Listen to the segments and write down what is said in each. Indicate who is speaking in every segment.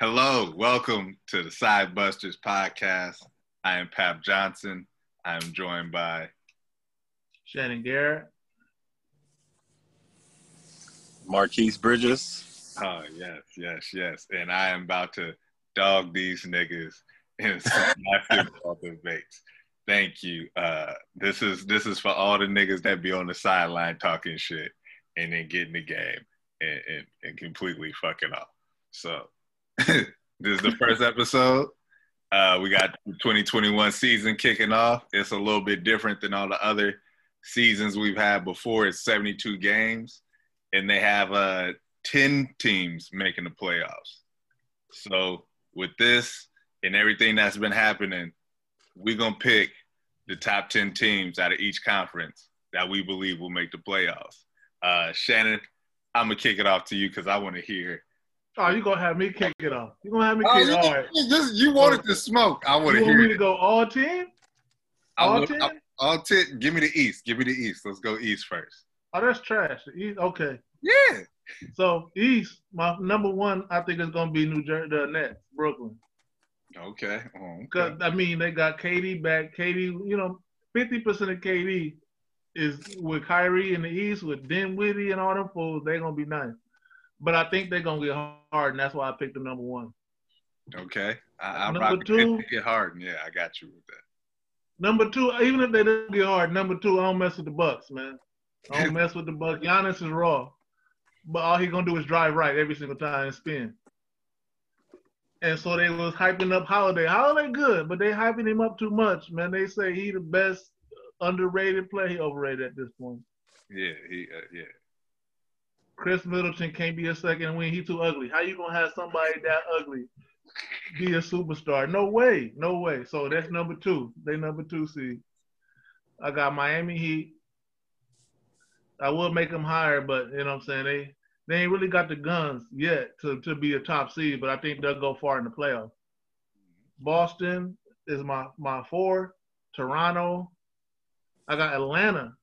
Speaker 1: Hello, welcome to the Side Busters podcast. I am Pap Johnson. I am joined by
Speaker 2: Shannon Garrett.
Speaker 3: Marquise Bridges.
Speaker 1: Oh yes, yes, yes. And I am about to dog these niggas in some basketball debates. Thank you. Uh, this is this is for all the niggas that be on the sideline talking shit and then get in the game and, and, and completely fucking up. So this is the first episode. Uh, we got 2021 season kicking off. It's a little bit different than all the other seasons we've had before. It's 72 games, and they have uh, 10 teams making the playoffs. So with this and everything that's been happening, we're gonna pick the top 10 teams out of each conference that we believe will make the playoffs. Uh, Shannon, I'm gonna kick it off to you because I want to hear.
Speaker 2: Oh, you gonna have me kick it off? You gonna have me
Speaker 1: Oh,
Speaker 2: kick it off?
Speaker 1: you just you wanted to smoke. I want to
Speaker 2: You want me
Speaker 1: it.
Speaker 2: to go all ten? All ten?
Speaker 1: All ten. Give me the East. Give me the East. Let's go East first.
Speaker 2: Oh, that's trash. The East, okay.
Speaker 1: Yeah.
Speaker 2: So East, my number one, I think is gonna be New Jersey, the Nets, Brooklyn.
Speaker 1: Okay. Oh,
Speaker 2: Cause
Speaker 1: okay.
Speaker 2: I mean, they got KD back. KD, you know, fifty percent of KD is with Kyrie in the East with Dinwiddie and all them fools. They're gonna be nice. But I think they're gonna get hard, and that's why I picked the number one.
Speaker 1: Okay. I, I'm
Speaker 2: Number two.
Speaker 1: get hard. Yeah, I got you with that.
Speaker 2: Number two, even if they don't get hard, number two, I don't mess with the Bucks, man. I don't mess with the Bucks. Giannis is raw, but all he's gonna do is drive right every single time and spin. And so they was hyping up Holiday. Holiday good, but they hyping him up too much, man. They say he the best underrated player. He overrated at this point.
Speaker 1: Yeah. He. Uh, yeah.
Speaker 2: Khris Middleton can't be a second win. He too ugly. How you gonna have somebody that ugly be a superstar? No way, no way. So that's number two. They number two seed. I got Miami Heat. I will make them higher, but you know what I'm saying they they ain't really got the guns yet to to be a top seed. But I think they'll go far in the playoffs. Boston is my my four. Toronto. I got Atlanta.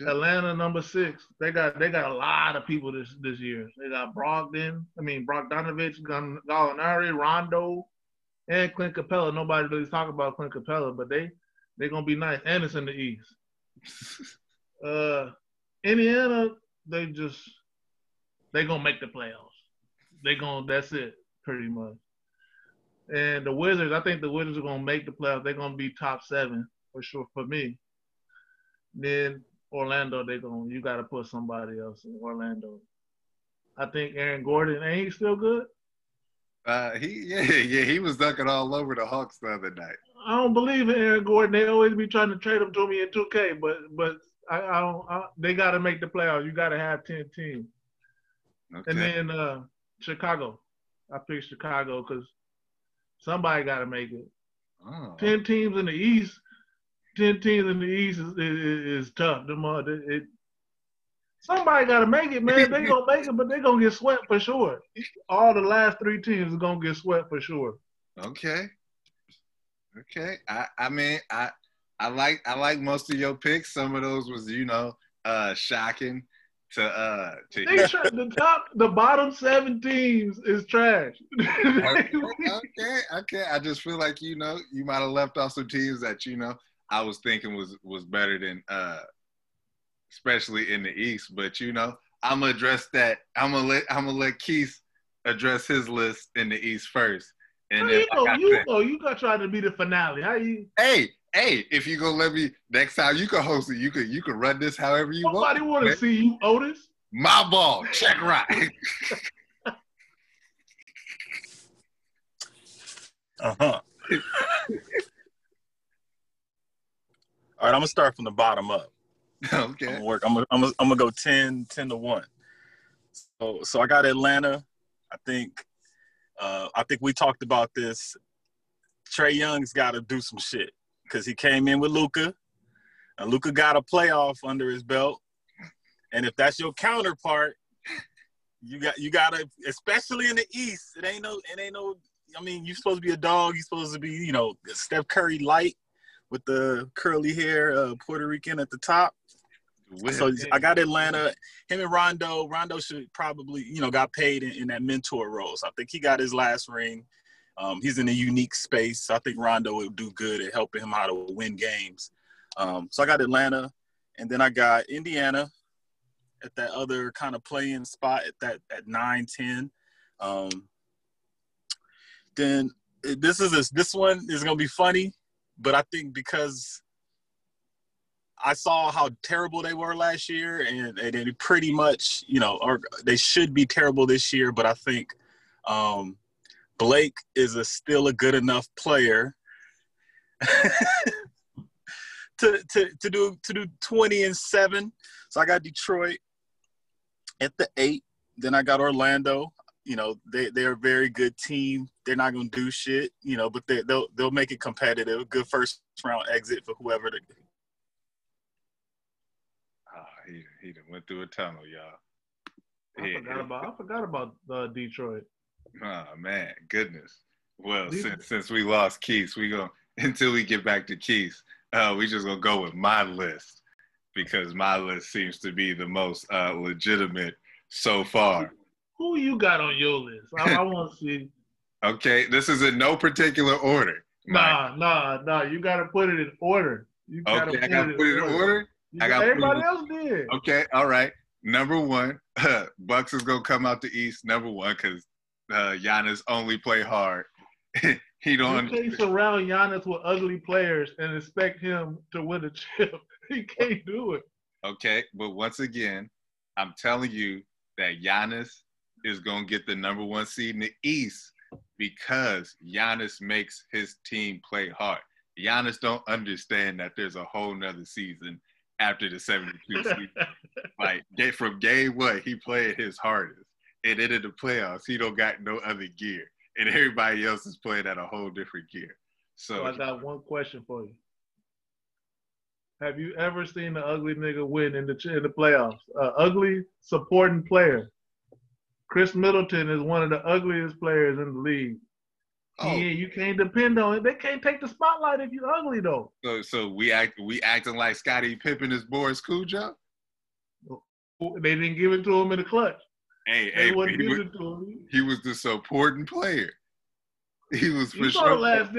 Speaker 1: Okay.
Speaker 2: Atlanta number six. They got they got a lot of people this this year. They got Brogdon. I mean Brogdanovich, Gal- Gallinari, Rondo, and Clint Capela. Nobody really talk about Clint Capela, but they they gonna be nice. And it's in the East. Uh, Indiana, they just they gonna make the playoffs. They gonna that's it pretty much. And the Wizards, I think the Wizards are gonna make the playoffs. They're gonna be top seven for sure for me. Then Orlando, they going you gotta put somebody else in Orlando. I think Aaron Gordon, ain't he still good?
Speaker 1: Uh, he. Yeah. Yeah. He was dunking all over the Hawks the other night.
Speaker 2: I don't believe in Aaron Gordon. They always be trying to trade him to me in 2K, but but I, I don't. I, they got to make the playoffs. You got to have 10 teams.
Speaker 1: Okay.
Speaker 2: And then uh, Chicago, I picked Chicago because somebody got to make it.
Speaker 1: oh.
Speaker 2: 10 teams in the East, 10 teams in the East is, is, is tough. Them, uh, it, somebody got to make it, man. They gonna make it, but they gonna get swept for sure. All the last three teams are gonna get swept for sure.
Speaker 1: Okay. Okay. I I mean I I like I like most of your picks. Some of those was you know uh shocking to uh to
Speaker 2: the top, the bottom seven teams is trash.
Speaker 1: okay, okay, okay. I just feel like you know you might have left off some teams that you know I was thinking was was better than uh especially in the East. But you know I'm gonna address that. I'm gonna let I'm gonna let Keith address his list in the East first.
Speaker 2: How
Speaker 1: And
Speaker 2: you
Speaker 1: then,
Speaker 2: know,
Speaker 1: like I
Speaker 2: you
Speaker 1: said,
Speaker 2: know, you got trying to be the finale. How you?
Speaker 1: hey, hey, if you gonna let me next time you can host it, you can you can run this however you
Speaker 2: Nobody
Speaker 1: want.
Speaker 2: Nobody want to see you, Otis.
Speaker 1: My ball, check right.
Speaker 3: Uh huh. All right, I'm gonna start from the bottom up. I'm
Speaker 1: okay.
Speaker 3: gonna work. I'm gonna, I'm gonna, I'm gonna go 10, 10 to one. So, so I got Atlanta. I think, uh, I think we talked about this. Trae Young's got to do some shit because he came in with Luka, and Luka got a playoff under his belt. And if that's your counterpart, you got you got to, especially in the East. It ain't no, it ain't no. I mean, you're supposed to be a dog. You're supposed to be, you know, Steph Curry light with the curly hair, uh, Puerto Rican at the top. So I got Atlanta. Him and Rondo. Rondo should probably, you know, got paid in, in that mentor role. So I think he got his last ring. Um, he's in a unique space. I think Rondo would do good at helping him how to win games. Um, so I got Atlanta, and then I got Indiana at that other kind of playing spot at that at nine ten. Um, then this is this this one is gonna be funny, but I think because I saw how terrible they were last year, and, and they pretty much, you know, or they should be terrible this year. But I think um, Blake is a still a good enough player to, to to do to do twenty and seven. So I got Detroit at the eight. Then I got Orlando. You know, they they're a very good team. They're not gonna do shit, you know, but they, they'll they'll make it competitive. Good first round exit for whoever to
Speaker 1: he he done went through a tunnel, y'all.
Speaker 2: I forgot about I forgot about uh, Detroit.
Speaker 1: Oh man, goodness. Well, since since we lost Keith, we go until we get back to Keith. Uh, we just gonna go with my list because my list seems to be the most uh, legitimate so far.
Speaker 2: Who you got on your list? I, I want to see.
Speaker 1: Okay, this is in no particular order.
Speaker 2: Nah, Mike. nah, nah. You got to put it in order. You
Speaker 1: gotta okay, I got to put it in order. order?
Speaker 2: I got everybody else did.
Speaker 1: Okay, all right. Number one, Bucks is gonna come out the East. Number one, because uh, Giannis only play hard. he don't.
Speaker 2: You can't surround Giannis with ugly players and expect him to win a chip. he can't do it.
Speaker 1: Okay, but once again, I'm telling you that Giannis is gonna get the number one seed in the East because Giannis makes his team play hard. Giannis don't understand that there's a whole nother season after the 72 season. like from game one, he played his hardest. And then in the playoffs, he don't got no other gear. And everybody else is playing at a whole different gear. So,
Speaker 2: so I got one question for you. Have you ever seen an ugly nigga win in the in the playoffs? An ugly supporting player. Khris Middleton is one of the ugliest players in the league. Oh. Yeah, you can't depend on it. They can't take the spotlight if you're ugly though.
Speaker 1: So so we act we acting like Scottie Pippen is Boris Kodjoe?
Speaker 2: They didn't give it to him in the clutch.
Speaker 1: Hey, they hey, he was, he was the supporting player. He was for
Speaker 2: you
Speaker 1: sure.
Speaker 2: Last.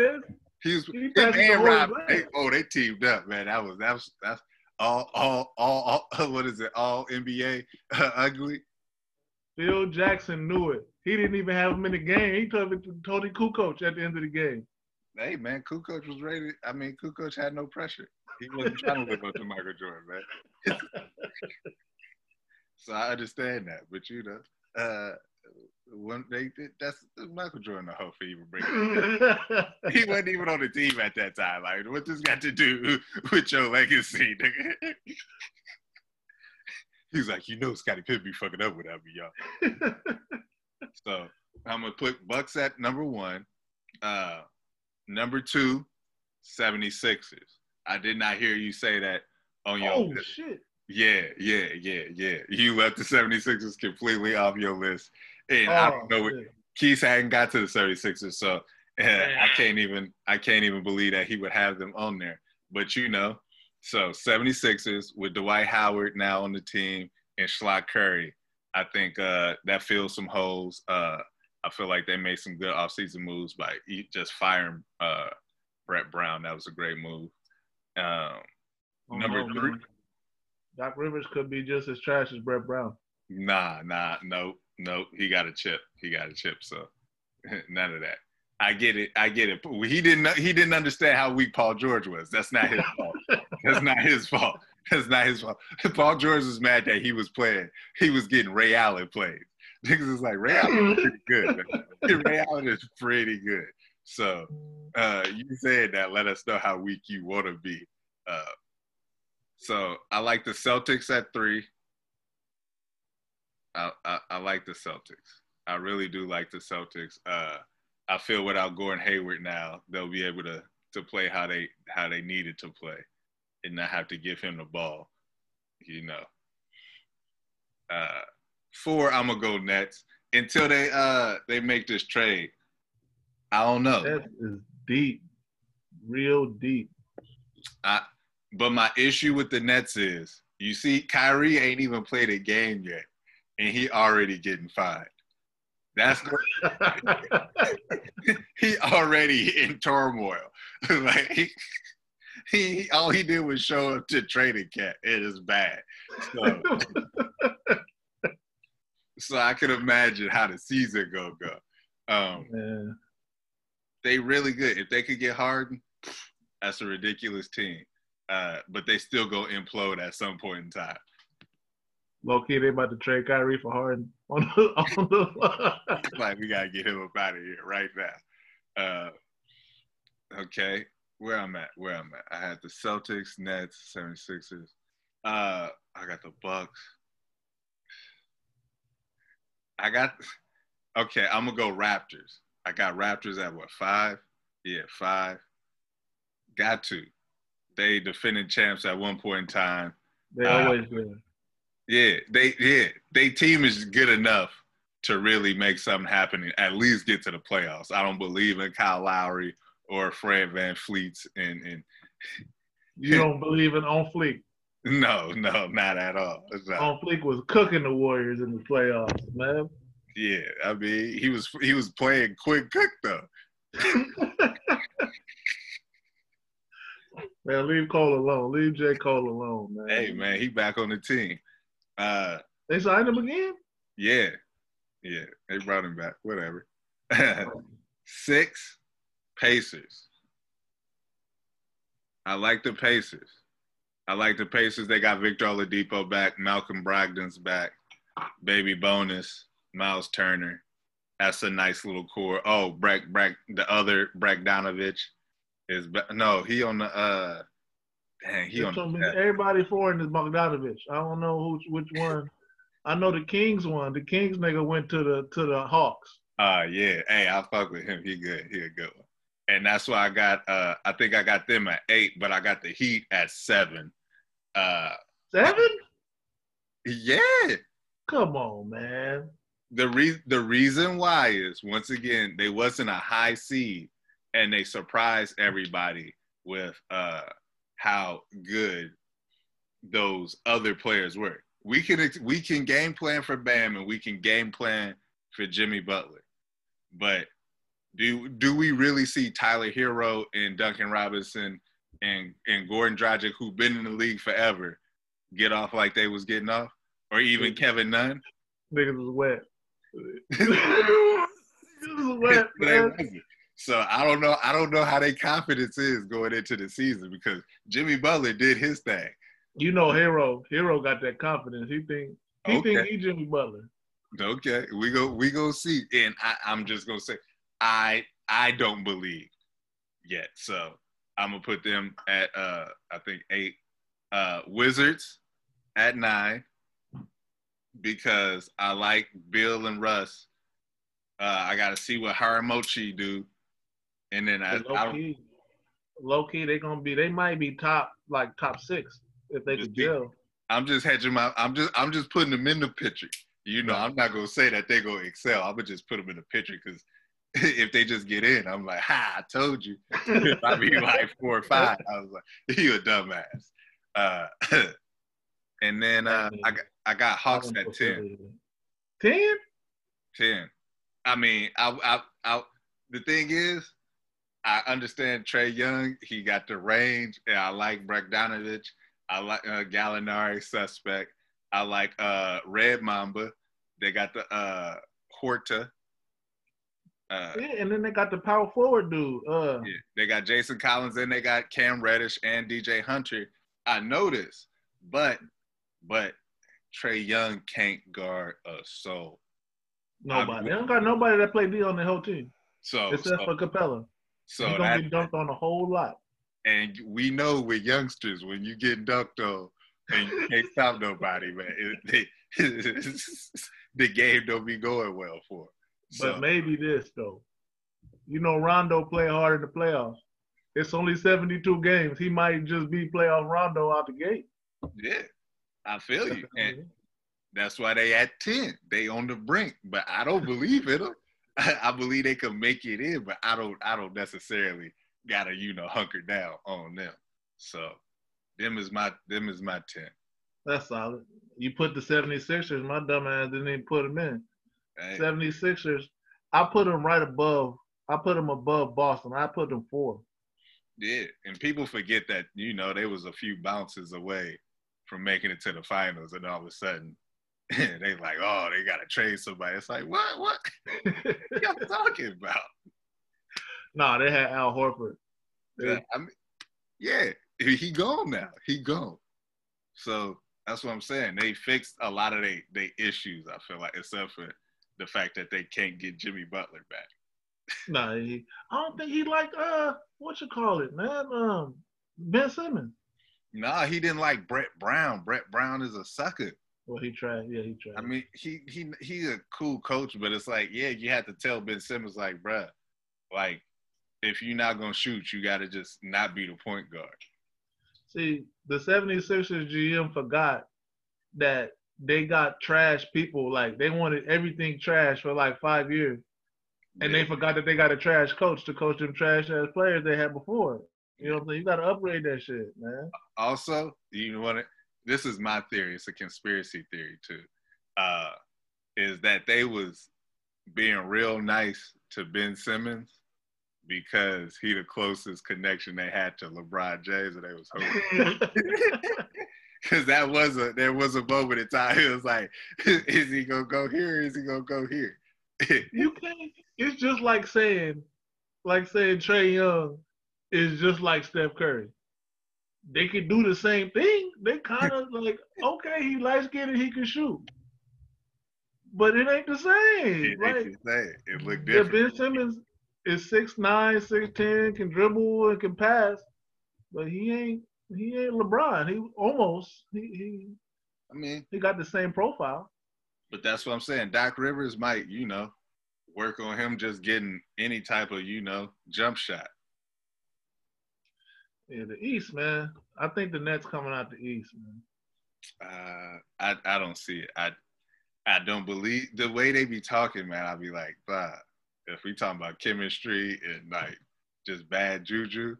Speaker 1: He was he and Rob. They, oh, they teamed up, man. That was that was that's all all all, all what is it? All NBA uh, ugly.
Speaker 2: Phil Jackson knew it. He didn't even have him in the game. He told it to Toni Kukoc at the end of the game.
Speaker 1: Hey man, Kukoc was ready. I mean, Kukoc had no pressure. He wasn't trying to live up to Michael Jordan, man. so I understand that, but you know, uh, when they that's Michael Jordan the whole for even bring. he wasn't even on the team at that time. Like, what this got to do with your legacy, nigga? He's like, you know, Scottie Pippen be fucking up without me, y'all. so I'm gonna put Bucks at number one. Uh, number two, 76ers. I did not hear you say that on your
Speaker 2: Oh list. shit.
Speaker 1: Yeah, yeah, yeah, yeah. You left the 76ers completely off your list. And oh, I don't know what Keith hadn't got to the 76ers, so uh, I can't even I can't even believe that he would have them on there. But you know, so 76ers with Dwight Howard now on the team and Schlot Curry, I think uh, that fills some holes. Uh, I feel like they made some good offseason moves by just firing uh, Brett Brown. That was a great move. Um, oh, number no, three.
Speaker 2: Doc Rivers could be just as trash as Brett Brown.
Speaker 1: Nah, nah, nope, nope. He got a chip. He got a chip. So none of that. I get it. I get it. He didn't. He didn't understand how weak Paul George was. That's not his fault. That's not his fault. That's not his fault. Paul George was mad that he was playing. He was getting Ray Allen played. Niggas is like Ray Allen is pretty good. Ray Allen is pretty good. So uh, you saying that, let us know how weak you want to be. Uh, so I like the Celtics at three. I, I, I like the Celtics. I really do like the Celtics. Uh, I feel without Gordon Hayward now, they'll be able to to play how they how they needed to play, and not have to give him the ball. You know. Uh, four, I'm gonna go Nets until they uh they make this trade. I don't know.
Speaker 2: That is deep, real deep.
Speaker 1: I but my issue with the Nets is You see, Kyrie ain't even played a game yet, and he already getting fined. That's he already in turmoil. like he, he, all he did was show up to training camp. It is bad. So, so I can imagine how the season go go. Um,
Speaker 2: yeah.
Speaker 1: they really good. If they could get Harden, that's a ridiculous team. Uh, but they still go implode at some point in time.
Speaker 2: Low key, they about to trade Kyrie for Harden on the, on the
Speaker 1: like we gotta get him up out of here right now. Uh, okay, where I'm at, where I'm at. I had the Celtics, Nets, 76ers. Uh, I got the Bucks. I got okay. I'm gonna go Raptors. I got Raptors at what five? Yeah, five. Got to. They defending champs at one point in time.
Speaker 2: They always uh, win.
Speaker 1: Yeah, they yeah, they team is good enough to really make something happen and at least get to the playoffs. I don't believe in Kyle Lowry or Fred VanVleet and and
Speaker 2: you don't believe in on fleek.
Speaker 1: No, no, not at all.
Speaker 2: Not. On fleek was cooking the Warriors in the playoffs, man.
Speaker 1: Yeah, I mean he was he was playing quick cook though.
Speaker 2: man, leave Cole alone. Leave J. Cole alone, man.
Speaker 1: Hey man, he back on the team. Uh,
Speaker 2: they signed him again.
Speaker 1: Yeah, yeah, they brought him back. Whatever. Six Pacers. I like the Pacers. I like the Pacers. They got Victor Oladipo back, Malcolm Brogdon's back, Baby Bonus, Miles Turner. That's a nice little core. Oh, Breck, Breck, the other Bogdanovic is no, he on the uh Dang, he on The,
Speaker 2: everybody foreign is Bogdanovic. I don't know who which one. I know the Kings one. The Kings nigga went to the to the Hawks.
Speaker 1: Uh yeah. Hey, I fuck with him. He good. He a good one. And that's why I got uh I think I got them at eight, but I got the Heat at seven. Uh
Speaker 2: seven?
Speaker 1: Yeah.
Speaker 2: Come on, man.
Speaker 1: The re- the reason why is once again they wasn't a high seed and they surprised everybody with uh how good those other players were. We can we can game plan for Bam and we can game plan for Jimmy Butler, but do do we really see Tyler Herro and Duncan Robinson and and Goran Dragic, who've been in the league forever, get off like they was getting off, or even Kevin Nunn?
Speaker 2: Niggas was wet. Was wet, man.
Speaker 1: So I don't know. I don't know how their confidence is going into the season because Jimmy Butler did his thing.
Speaker 2: You know, Herro. Herro got that confidence. He think he okay. think he Jimmy Butler.
Speaker 1: Okay, we go we go see, and I, I'm just gonna say, I I don't believe yet. So I'm gonna put them at uh I think eight. Uh, Wizards at nine because I like Bill and Russ. Uh, I got to see what Haramochi do and then I,
Speaker 2: low I, key, low key, they gonna be. They might be top like top six if they could gel.
Speaker 1: I'm just hedging my. I'm just. I'm just putting them in the picture. You know, I'm not gonna say that they gonna excel. I'm gonna just put them in the picture because if they just get in, I'm like, ha, I told you. I'd be like four or five. I was like, you a dumbass. Uh, and then uh, I got I got Hawks at ten.
Speaker 2: Ten.
Speaker 1: Ten. I mean, I, I, I. The thing is, I understand Trae Young. He got the range, and I like Bogdanovic. I like uh, Gallinari, suspect. I like uh, Red Mamba. They got the uh, Horta.
Speaker 2: Uh, yeah, and then they got the power forward dude. Uh,
Speaker 1: yeah, they got Jason Collins, and they got Cam Reddish and DJ Hunter. I noticed, but but Trae Young can't guard a soul.
Speaker 2: Nobody. I they don't got nobody that play D on the whole team.
Speaker 1: So
Speaker 2: except
Speaker 1: so,
Speaker 2: for Capela.
Speaker 1: So
Speaker 2: He's gonna get dunked on a whole lot.
Speaker 1: And we know with youngsters, when you get dunked on and you can't stop nobody, man, it, the game don't be going well for.
Speaker 2: So. But maybe this though, you know, Rondo play hard in the playoffs. It's only 72 games. He might just be playoff Rondo out the gate.
Speaker 1: Yeah, I feel you. And that's why they at 10. They on the brink. But I don't believe in them. I believe they could make it in, but I don't I don't necessarily gotta, you know, hunker down on them. So them is my them is my ten.
Speaker 2: That's solid. You put the 76ers, my dumb ass didn't even put them in.
Speaker 1: Hey,
Speaker 2: 76ers, I put them right above. I put them above Boston. I put them four.
Speaker 1: yeah, and people forget that you know they was a few bounces away from making it to the finals, and all of a sudden they like, oh, they gotta trade somebody. It's like, what? What? what y'all talking about?
Speaker 2: nah, they had Al Horford.
Speaker 1: Yeah, I mean, yeah, he he gone now. He gone. So that's what I'm saying. They fixed a lot of they they issues. I feel like, except for the fact that they can't get Jimmy Butler back.
Speaker 2: Nah, he, I don't think he liked uh what you call it, man. Um, Ben Simmons.
Speaker 1: Nah, he didn't like Brett Brown. Brett Brown is a sucker.
Speaker 2: Well, he tried. Yeah, he tried.
Speaker 1: I mean, he he he's a cool coach, but it's like, yeah, you have to tell Ben Simmons, like, bruh, like, if you're not gonna shoot, you gotta just not be the point guard.
Speaker 2: See, the 76ers GM forgot that they got trash people. Like they wanted everything trash for like five years, and they forgot that they got a trash coach to coach them trash ass players they had before. You know what I'm saying? You got to upgrade that shit, man.
Speaker 1: also, you want to this is my theory, it's a conspiracy theory too. Uh, is that they was being real nice to Ben Simmons because he the closest connection they had to LeBron James and they was hoping. Cause that was a there was a moment in time. It was like, is he gonna go here? Or is he gonna go here?
Speaker 2: you can't. It's just like saying, like saying Trae Young is just like Steph Curry. They can do the same thing. They kind of like, okay, he light skinned he can shoot, but it ain't the same.
Speaker 1: it,
Speaker 2: Like
Speaker 1: it, it, it looked
Speaker 2: yeah,
Speaker 1: different.
Speaker 2: Ben Simmons is six nine, six ten, can dribble and can pass, but he ain't he ain't LeBron. He almost he he,
Speaker 1: I mean,
Speaker 2: he got the same profile.
Speaker 1: but that's what I'm saying. Doc Rivers might, you know, work on him just getting any type of, you know, jump shot.
Speaker 2: Yeah, the East, man. I think the Nets coming out the East, man.
Speaker 1: Uh, I I don't see it. I I don't believe the way they be talking, man. I'll be like, bah. If we talking about chemistry and like just bad juju,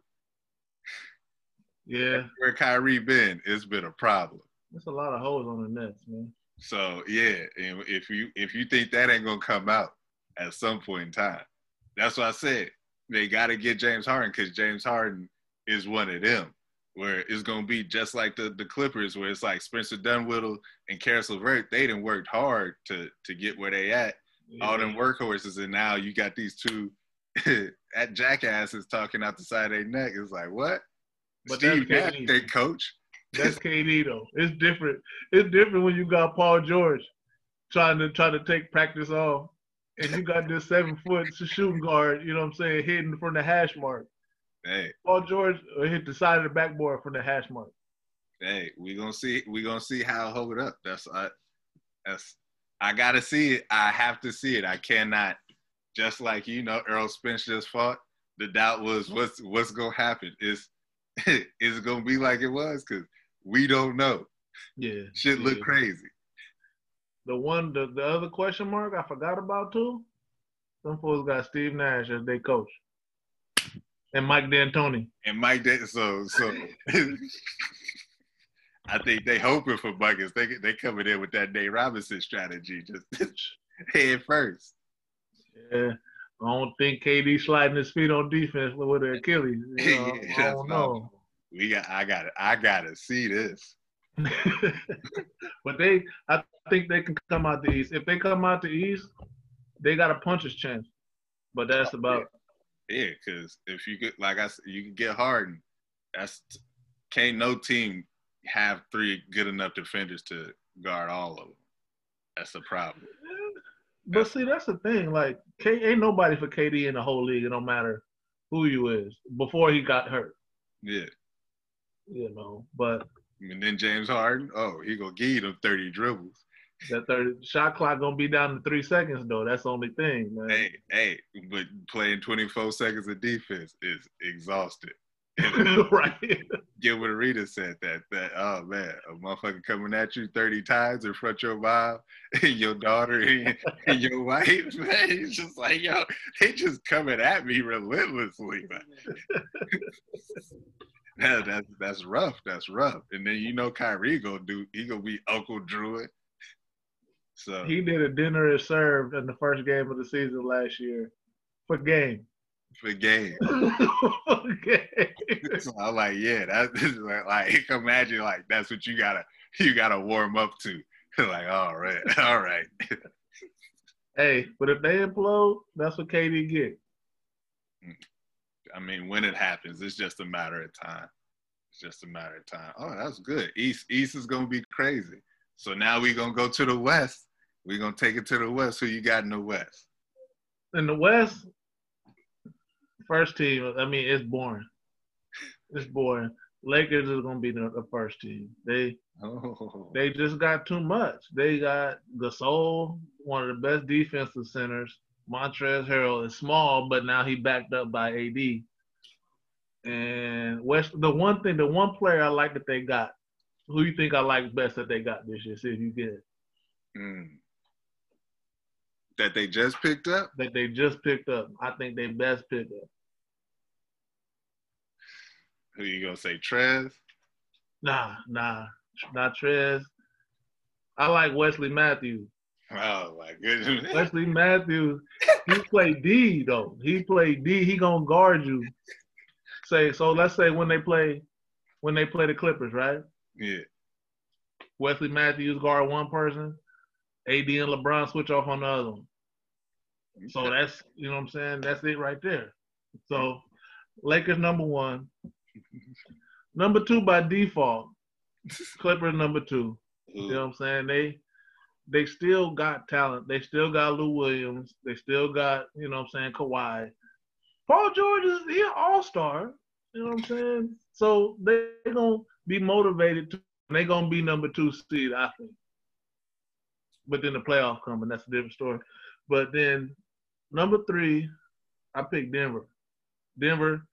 Speaker 2: Yeah,
Speaker 1: where Kyrie been, it's been a problem.
Speaker 2: there's a lot of holes on the Nets, man.
Speaker 1: So yeah, and if you if you think that ain't gonna come out at some point in time, that's what I said. They got to get James Harden because James Harden is one of them. Where it's gonna be just like the the Clippers, where it's like Spencer Dinwiddie and Caris LeVert. They didn't worked hard to to get where they at. All them workhorses, and now you got these two at jackasses talking out the side of their neck. It's like what?
Speaker 2: But
Speaker 1: Steve
Speaker 2: that's
Speaker 1: Nash,
Speaker 2: KD.
Speaker 1: their coach.
Speaker 2: That's KD though. It's different. It's different when you got Paul George trying to try to take practice off, and you got this seven foot shooting guard. You know what I'm saying, hitting from the hash mark.
Speaker 1: Hey,
Speaker 2: Paul George uh, hit the side of the backboard from the hash mark.
Speaker 1: hey, we gonna see. We gonna see how it hold up. That's I. That's I gotta see it. I have to see it. I cannot. Just like you know, Earl Spence just fought. The doubt was what's what's gonna happen. Is is it gonna be like it was? Because we don't know.
Speaker 2: Yeah,
Speaker 1: Shit look crazy.
Speaker 2: The one, the, the other question mark I forgot about too. Some folks got Steve Nash as their coach, and Mike D'Antoni.
Speaker 1: And Mike, Da- so so. I think they hoping for buckets. They they coming in with that Nate Robinson strategy, just head first.
Speaker 2: Yeah, I don't think KD sliding his feet on defense with an Achilles. You know,
Speaker 1: Yeah,
Speaker 2: I don't know.
Speaker 1: We got. I got it. I gotta see this.
Speaker 2: but they, I think they can come out the East. If they come out the East, they got a puncher's chance. But that's about
Speaker 1: Yeah, because if you could, like I said, you can get Harden. That's can't no team have three good enough defenders to guard all of them. That's the problem.
Speaker 2: But see, that's the thing. Like, K, ain't nobody for KD in the whole league. It don't matter who you is. Before he got hurt,
Speaker 1: Yeah.
Speaker 2: you know. But
Speaker 1: And then James Harden, oh, he gonna give them thirty dribbles.
Speaker 2: that third shot clock gonna be down to three seconds though. That's the only thing, man.
Speaker 1: Hey, hey, but playing twenty four seconds of defense is exhausted.
Speaker 2: right.
Speaker 1: Gilbert Arenas said that that oh man, a motherfucker coming at you thirty times in front of your mom and your daughter and, and your wife, man. He's just like yo, they just coming at me relentlessly, man. that, that's that's rough. That's rough. And then you know Kyrie gonna do. He gonna be Uncle Drew. So
Speaker 2: He did a dinner and served in the first game of the season last year for game.
Speaker 1: For game.
Speaker 2: okay.
Speaker 1: so I'm like, yeah, that's like, like imagine like that's what you gotta you gotta warm up to. like, all right, all right.
Speaker 2: Hey, but if they implode, that's what KD get. Mm.
Speaker 1: I mean, when it happens, it's just a matter of time. It's just a matter of time. Oh, that's good. East East is gonna be crazy. So now we gonna go to the West. we gonna take it to the West. Who you got in the West?
Speaker 2: In the West, first team. I mean, it's boring. It's boring. Lakers is gonna be the, the first team. They
Speaker 1: Oh,
Speaker 2: they just got too much. They got Gasol, one of the best defensive centers. Montrezl Harrell is small, but now he backed up by AD. And West, the one thing, the one player I like that they got, who you think I like best that they got this year? See if you get it.
Speaker 1: mm. That they just picked up.
Speaker 2: That they just picked up. I think they best picked up.
Speaker 1: Who you gonna say? Trez.
Speaker 2: Nah, nah, not Trez. I like Wesley Matthews.
Speaker 1: Oh my goodness.
Speaker 2: Wesley Matthews, he played D though. He played D. He gonna guard you. Say so. Let's say when they play, when they play the Clippers, right?
Speaker 1: Yeah.
Speaker 2: Wesley Matthews guard one person, AD and LeBron switch off on the other one. So that's you know what I'm saying. That's it right there. So Lakers number one, number two by default. Clippers number two. You mm-hmm. know what I'm saying? They they still got talent. They still got Lou Williams. They still got, you know what I'm saying, Kawhi. Paul George is he an all-star. You know what I'm saying? So they, they're gonna be motivated to they're gonna be number two seed, I think. But then the playoff coming, that's a different story. But then number three, I picked Denver. Denver,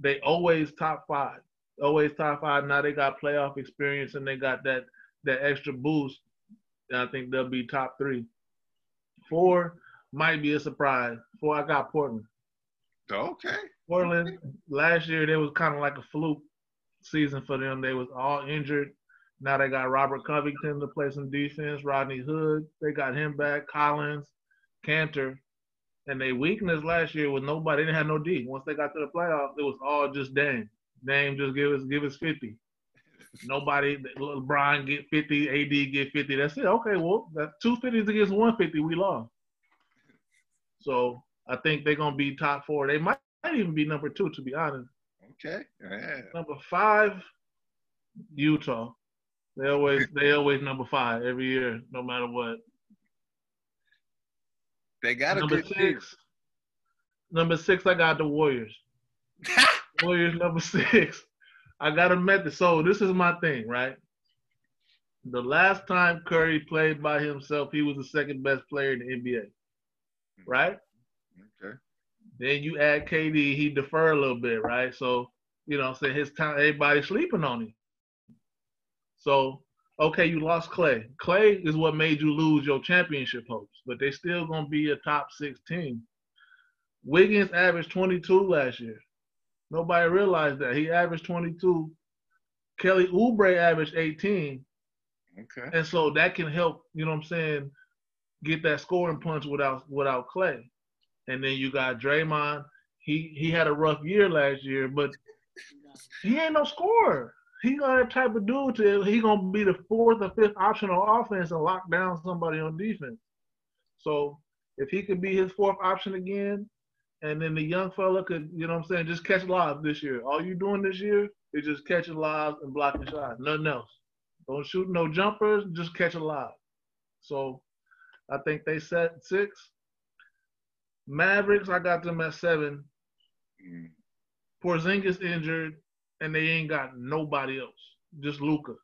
Speaker 2: they always top five. Always top five. Now they got playoff experience and they got that that extra boost. And I think they'll be top three. Four might be a surprise. Four, I got Portland.
Speaker 1: Okay.
Speaker 2: Portland last year they was kind of like a fluke season for them. They was all injured. Now they got Robert Covington to play some defense. Rodney Hood, they got him back. Collins, Kanter, and they weakness last year was nobody. Didn't have no D. Once they got to the playoffs, it was all just Dame. Dame just give us give us fifty. Nobody. LeBron get fifty. AD get fifty. That's it. Okay, well that's two fifties against one fifty. We lost. So I think they're gonna be top four. They might, might even be number two, to be honest.
Speaker 1: Okay. Yeah.
Speaker 2: Number five, Utah. They always they always number five every year, no matter what.
Speaker 1: They got a
Speaker 2: number
Speaker 1: good team.
Speaker 2: six. Number six, I got the Warriors. Warriors number six. I got a method. So this is my thing, right? The last time Curry played by himself, he was the second best player in the NBA. Right? Mm-hmm.
Speaker 1: Okay.
Speaker 2: Then you add KD, he defer a little bit, right? So, you know, say his time everybody's sleeping on him. So, okay, you lost Clay. Clay is what made you lose your championship hopes, but they still gonna be a top six team. Wiggins averaged 22 last year. Nobody realized that. He averaged 22. Kelly Oubre averaged 18.
Speaker 1: Okay.
Speaker 2: And so that can help, you know what I'm saying, get that scoring punch without without Clay. And then you got Draymond. He he had a rough year last year, but he ain't no scorer. He got that type of dude to he gonna be the fourth or fifth option on offense and lock down somebody on defense. So if he could be his fourth option again, and then the young fella could, you know what I'm saying, just catch live this year. All you doing this year is just catching live and blocking shots. Nothing else. Don't shoot no jumpers, just catch a live. So I think they set six. Mavericks, I got them at seven.
Speaker 1: Mm.
Speaker 2: Porzingis injured, and they ain't got nobody else. Just Luka.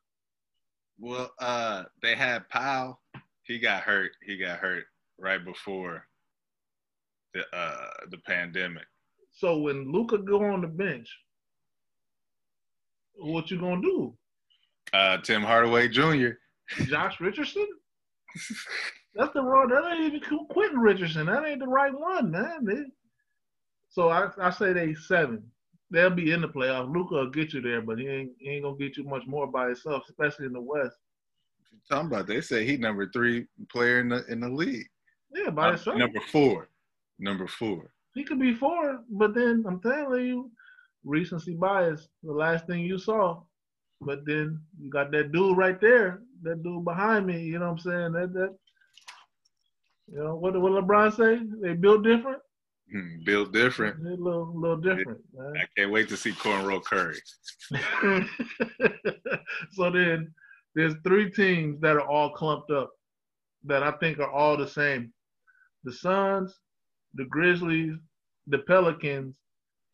Speaker 1: Well, uh, they had Powell. He got hurt. He got hurt right before the uh the pandemic.
Speaker 2: So when Luka go on the bench, what you gonna do?
Speaker 1: Uh, Tim Hardaway Jr.
Speaker 2: Josh Richardson? That's the wrong. That ain't even Quentin Richardson. That ain't the right one, man. They- so I, I say they seven. they'll be in the playoffs. Luka will get you there, but he ain't he ain't gonna get you much more by himself, especially in the West.
Speaker 1: talking about they say he number three player in the in the league.
Speaker 2: Yeah, by himself.
Speaker 1: number four. Number four.
Speaker 2: He could be four, but then I'm telling you, recency bias. The last thing you saw, but then you got that dude right there, that dude behind me. You know what I'm saying? That that. You know what? What LeBron say? They built different.
Speaker 1: Hmm, built different.
Speaker 2: A little, little different.
Speaker 1: I can't wait to see Cornrow Curry.
Speaker 2: so then there's three teams that are all clumped up that I think are all the same. The Suns, the Grizzlies, the Pelicans,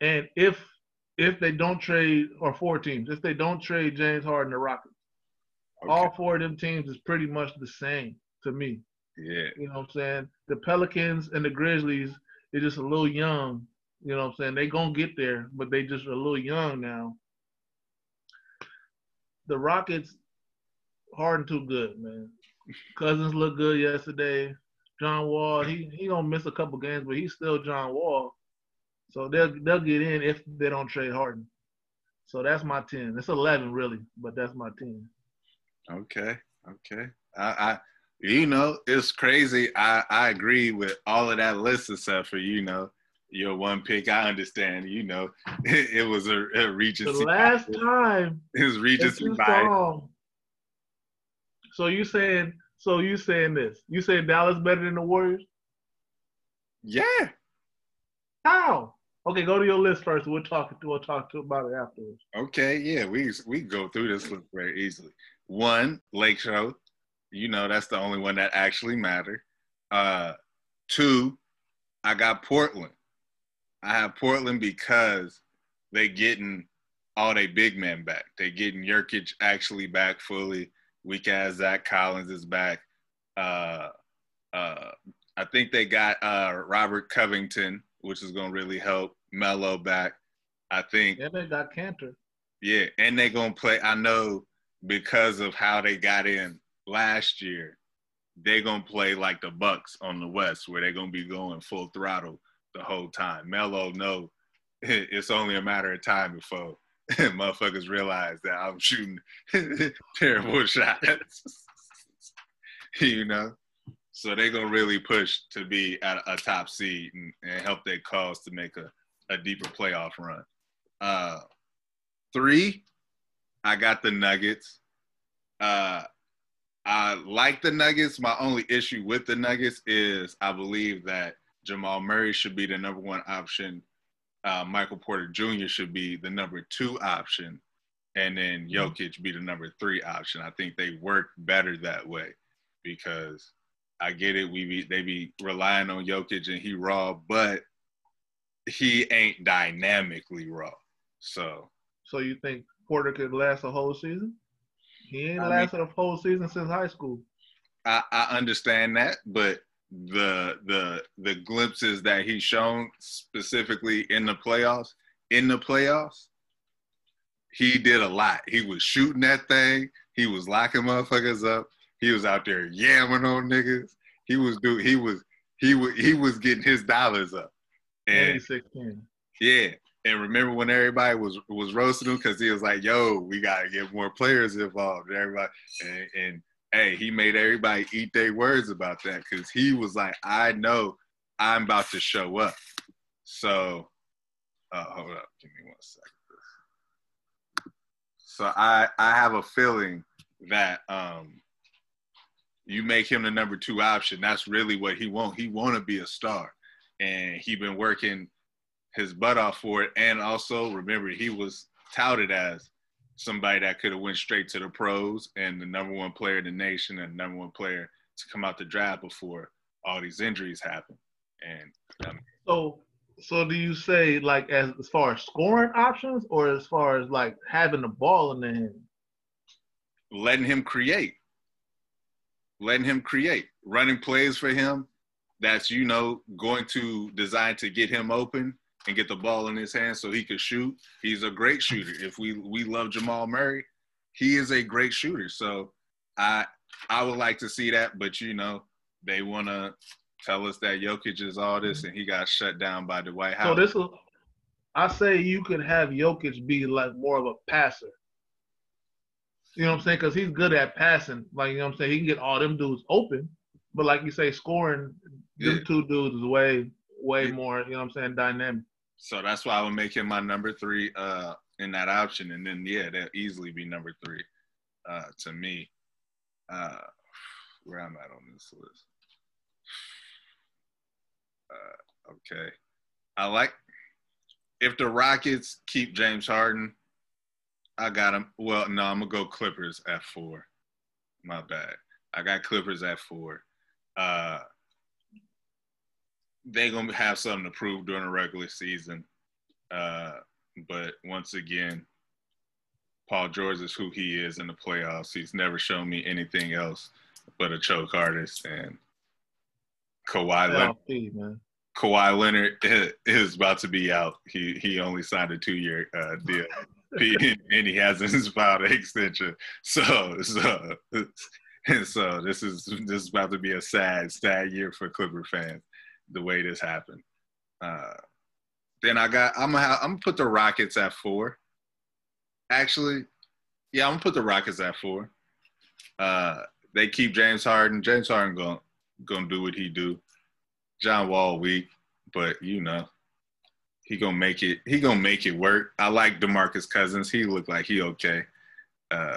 Speaker 2: and if if they don't trade or four teams, if they don't trade James Harden the Rockets,
Speaker 1: Okay.
Speaker 2: all four of them teams is pretty much the same to me.
Speaker 1: Yeah.
Speaker 2: You know what I'm saying? The Pelicans and the Grizzlies is just a little young. You know what I'm saying? They gonna get there, but they just a little young now. The Rockets, Harden too good, man. Cousins looked good yesterday. John Wall, he he gonna miss a couple games, but he's still John Wall. So they'll they'll get in if they don't trade Harden. So that's my ten. It's eleven really, but that's my ten.
Speaker 1: Okay. Okay. I, I you know, it's crazy. I, I agree with all of that list except for, you know, your one pick. I understand, you know, it, it was a, a
Speaker 2: The last
Speaker 1: bias.
Speaker 2: time
Speaker 1: it was
Speaker 2: recency
Speaker 1: bias.
Speaker 2: So you saying so you saying this? You saying Dallas better than the Warriors?
Speaker 1: Yeah.
Speaker 2: How? Okay, go to your list first. We'll talk. We'll talk to about it afterwards.
Speaker 1: Okay, yeah, we we go through this list very easily. One, Lake Show. You know, that's the only one that actually mattered. Uh two, I got Portland. I have Portland because they getting all they big men back. They getting Nurkic actually back fully. Weak ass Zach Collins is back. Uh uh I think they got uh Robert Covington, which is gonna really help Melo back. I think
Speaker 2: Yeah, they got Kanter.
Speaker 1: yeah, and they're gonna play. I know because of how they got in last year, they're gonna play like the Bucks on the West, where they're gonna be going full throttle the whole time. Melo no, it's only a matter of time before motherfuckers realize that I'm shooting terrible shots. you know, so they gonna really push to be at a top seed and, and help their cause to make a, a deeper playoff run. Uh, three, I got the Nuggets. Uh, I like the Nuggets. My only issue with the Nuggets is I believe that Jamal Murray should be the number one option. Uh, Michael Porter Jr. should be the number two option, and then Jokic be the number three option. I think they work better that way because I get it. We be, they be relying on Jokic and he raw, but he ain't dynamically raw. So
Speaker 2: So you think Porter could last a whole season? He ain't
Speaker 1: I mean-
Speaker 2: lasted a whole season since high school.
Speaker 1: I, I understand that, but the the the glimpses that he's shown specifically in the playoffs, in the playoffs, he did a lot. He was shooting that thing. He was locking motherfuckers up. He was out there yamming on niggas. He was do he was he was he was getting his dollars up.
Speaker 2: And
Speaker 1: And
Speaker 2: he's 16.
Speaker 1: yeah. And remember when everybody was was roasting him because he was like, "Yo, we gotta get more players involved." And everybody, and, and hey, he made everybody eat their words about that because he was like, "I know I'm about to show up." So, uh, hold up, give me one second. So I I have a feeling that um you make him the number two option. That's really what he want. He want to be a star, and he been working his butt off for it. And also remember, he was touted as somebody that could have went straight to the pros and the number one player in the nation and number one player to come out the draft before all these injuries happen. And um,
Speaker 2: So so do you say like as as far as scoring options or as far as like having the ball in the hand?
Speaker 1: letting him create, letting him create, running plays for him. That's you know going to design to get him open and get the ball in his hands so he could shoot. He's a great shooter. If we we love Jamal Murray, he is a great shooter. So I I would like to see that, but you know they want to tell us that Jokic is all this and he got shut down by the White
Speaker 2: So
Speaker 1: House.
Speaker 2: this is I say you could have Jokic be like more of a passer. You know what I'm saying? Because he's good at passing. Like you know what I'm saying, he can get all them dudes open. But like you say, scoring,
Speaker 1: Yeah.
Speaker 2: them two dudes is way, way
Speaker 1: Yeah.
Speaker 2: more. You know what I'm saying? Dynamic.
Speaker 1: So that's why I would make him my number three uh, in that option, and then yeah, that'll easily be number three uh, to me. Uh, where I'm at on this list. Uh, okay, I like if the Rockets keep James Harden. I got him. Well, no, I'm gonna go Clippers at four. My bad. I got Clippers at four. Uh, they gonna have something to prove during the regular season. Uh, but once again, Paul George is who he is in the playoffs. He's never shown me anything else but a choke artist. And Kawhi Leonard. Kawhi Leonard is about to be out. He he only signed a two year uh, deal, and he hasn't filed an extension. So so and so this is this is about to be a sad sad year for Clipper fans. The way this happened. Uh, then I got I'm gonna I'm gonna put the Rockets at four. Actually, yeah, I'm gonna put the Rockets at four. Uh, they keep James Harden. James Harden gonna gonna do what he do. John Wall weak, but you know he gonna make it. He gonna make it work. I like Demarcus Cousins. He look like he okay. Uh,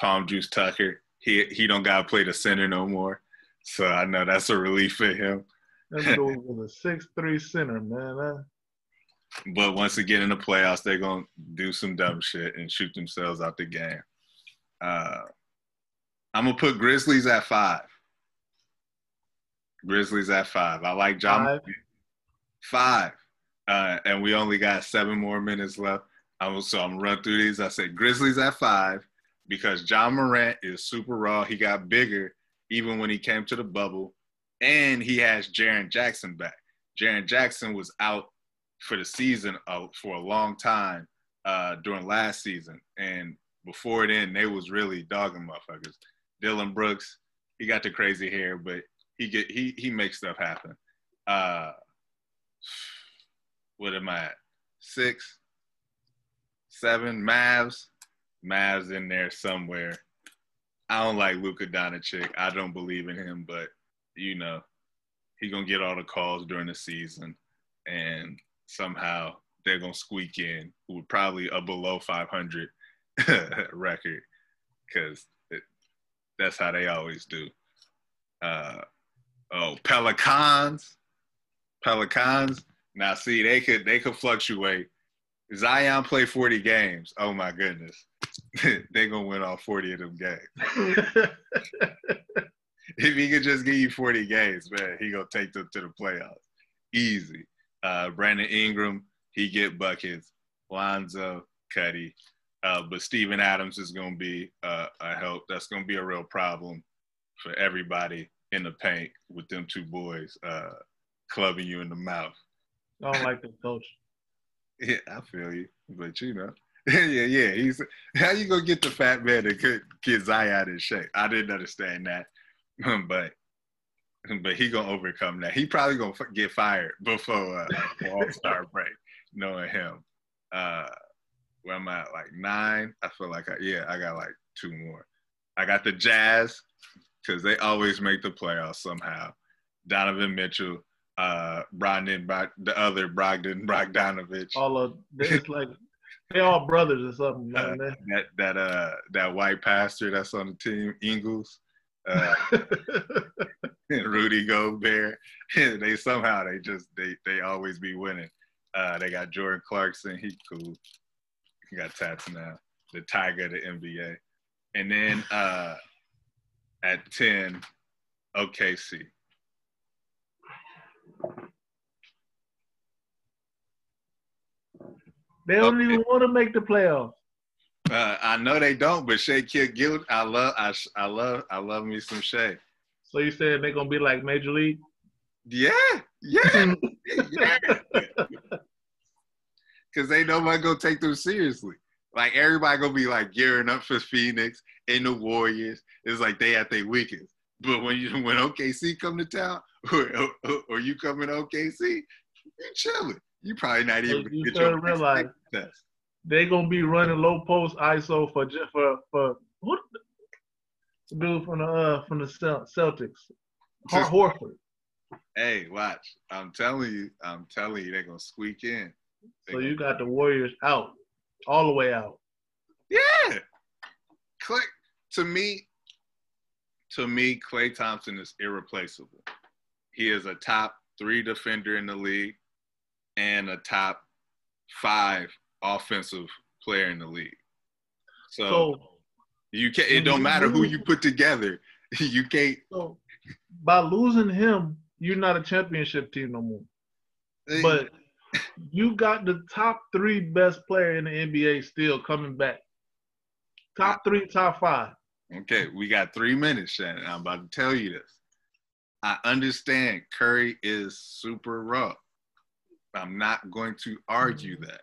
Speaker 1: Palm Juice Tucker. He he don't gotta play the center no more. So I know that's a relief for him.
Speaker 2: That dude was a six three center, man.
Speaker 1: But once again in the playoffs, they're gonna do some dumb shit and shoot themselves out the game. Uh, I'm gonna put Grizzlies at five. Grizzlies at five. I like John.
Speaker 2: Five?
Speaker 1: Five. Uh, and we only got seven more minutes left. I'm, so I'm run through these. I said Grizzlies at five because Ja Morant is super raw. He got bigger even when he came to the bubble, and he has Jaren Jackson back. Jaren Jackson was out for the season uh, for a long time uh, during last season, and before then they was really dogging motherfuckers. Dillon Brooks, he got the crazy hair, but he get he he makes stuff happen. Uh, what am I at? Six, seven, Mavs. Mavs in there somewhere. I don't like Luka Doncic. I don't believe in him, but you know, he gonna get all the calls during the season, and somehow they're gonna squeak in with probably a below 500 record, because that's how they always do. Uh, oh, Pelicans, Pelicans. Now, see, they could they could fluctuate. Zion play 40 games. Oh my goodness, they gonna win all 40 of them games. if he could just give you 40 games, man, he gonna take them to the playoffs. Easy. Uh, Brandon Ingram, he get buckets. Lonzo, Cuddy. Uh, but Steven Adams is gonna be uh, a help. That's gonna be a real problem for everybody in the paint with them two boys uh, clubbing you in the mouth.
Speaker 2: I don't like the coach.
Speaker 1: Yeah, I feel you, but you know, yeah, yeah. He's how you gonna get the fat man to get, get Zion in shape? I didn't understand that, but but he gonna overcome that. He probably gonna f- get fired before uh, All Star break, knowing him. Uh, where am I at? Like nine? I feel like I yeah, I got like two more. I got the Jazz because they always make the playoffs somehow. Donovan Mitchell, uh, Brogdon, Bog- the other Brogdon, Bogdanovic.
Speaker 2: All of it's like they all brothers or something,
Speaker 1: Uh, that that uh that white pastor that's on the team, Ingles, uh, and Rudy Gobert. they somehow they just they they always be winning. Uh, they got Jordan Clarkson, he cool. He got tats now. The Tiger of the NBA, and then uh, at ten, OKC.
Speaker 2: they don't
Speaker 1: Okay.
Speaker 2: even want to make the playoffs.
Speaker 1: Uh, I know they don't, but Shai Kid Guild, I love, I, I love, I love me some Shai.
Speaker 2: So you said they're gonna be like Major League?
Speaker 1: Yeah, yeah, yeah. Because they nobody gonna take them seriously. Like everybody gonna be like gearing up for Phoenix and the Warriors. It's like they at their weakest. But when you when OKC come to town, or, or, or you come in OKC, you chilling. You probably not even
Speaker 2: you
Speaker 1: get your
Speaker 2: realize
Speaker 1: test.
Speaker 2: They gonna be running low post ISO for for for what the dude from the uh, from the Cel- Celtics, Horford.
Speaker 1: Hey, watch. I'm telling you, I'm telling you, they're gonna squeak in. They
Speaker 2: So you got the Warriors out, all the way out.
Speaker 1: Yeah. Klay, to me, to me, Klay Thompson is irreplaceable. He is a top three defender in the league and a top five offensive player in the league. So,
Speaker 2: So
Speaker 1: you can't. It don't matter who you put together. You can't.
Speaker 2: so by losing him, you're not a championship team no more. But you got the top three best player in the NBA still coming back. Top three, top five.
Speaker 1: Okay, we got three minutes, Shannon. I'm about to tell you this. I understand Curry is super rough. I'm not going to argue mm-hmm. that.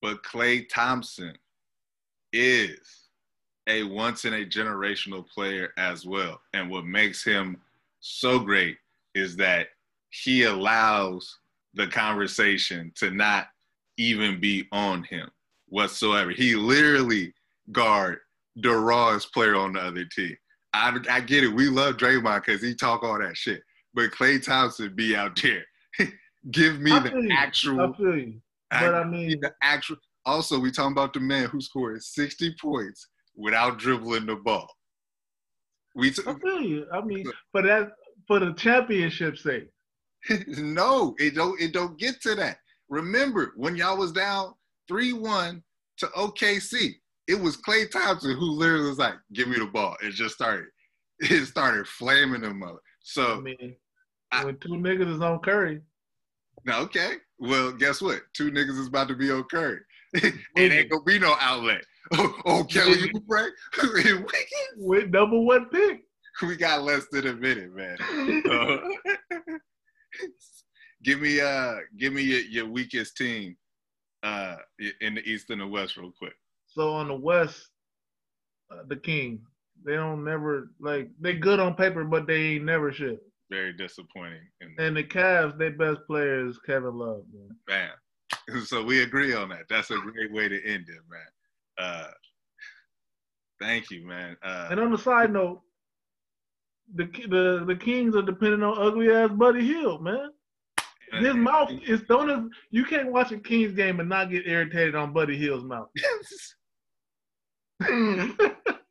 Speaker 1: But Klay Thompson is a once in a generational player as well. And what makes him so great is that he allows the conversation to not even be on him whatsoever. He literally guard the rawest player on the other team. I, I get it. We love Draymond because he talk all that shit. But Klay Thompson be out there. Give me the
Speaker 2: you. I
Speaker 1: actual,
Speaker 2: feel you. But I mean,
Speaker 1: the actual. Also, we talking about the man who scored 60 points without dribbling the ball. We t-
Speaker 2: I feel you. I mean, for that, for the championship sake.
Speaker 1: no, it don't. It don't get to that. Remember when y'all was down three one to OKC? It was Klay Thompson who literally was like, "Give me the ball." It just started. It started flaming them up.
Speaker 2: I
Speaker 1: So
Speaker 2: mean,
Speaker 1: I-
Speaker 2: when two niggas is on Curry,
Speaker 1: okay. Well, guess what? Two niggas is about to be on Curry. it ain't gonna be no outlet. Oh, oh Kelly Oubre,
Speaker 2: with number one pick.
Speaker 1: we got less than a minute, man. So, give me uh, give me your, your weakest team uh in the East and the West, real quick.
Speaker 2: So on the West, uh, the King. They don't never like they good on paper, but they ain't never shit.
Speaker 1: Very disappointing. And
Speaker 2: And the Cavs, their best player is Kevin Love, man.
Speaker 1: bam. So we agree on that. That's a great way to end it, man. Uh, thank you, man. Uh,
Speaker 2: And on the side note, the the the Kings are depending on ugly ass Buddy Hield, man. His mouth is don't you can't watch a Kings game and not get irritated on Buddy Hield's mouth.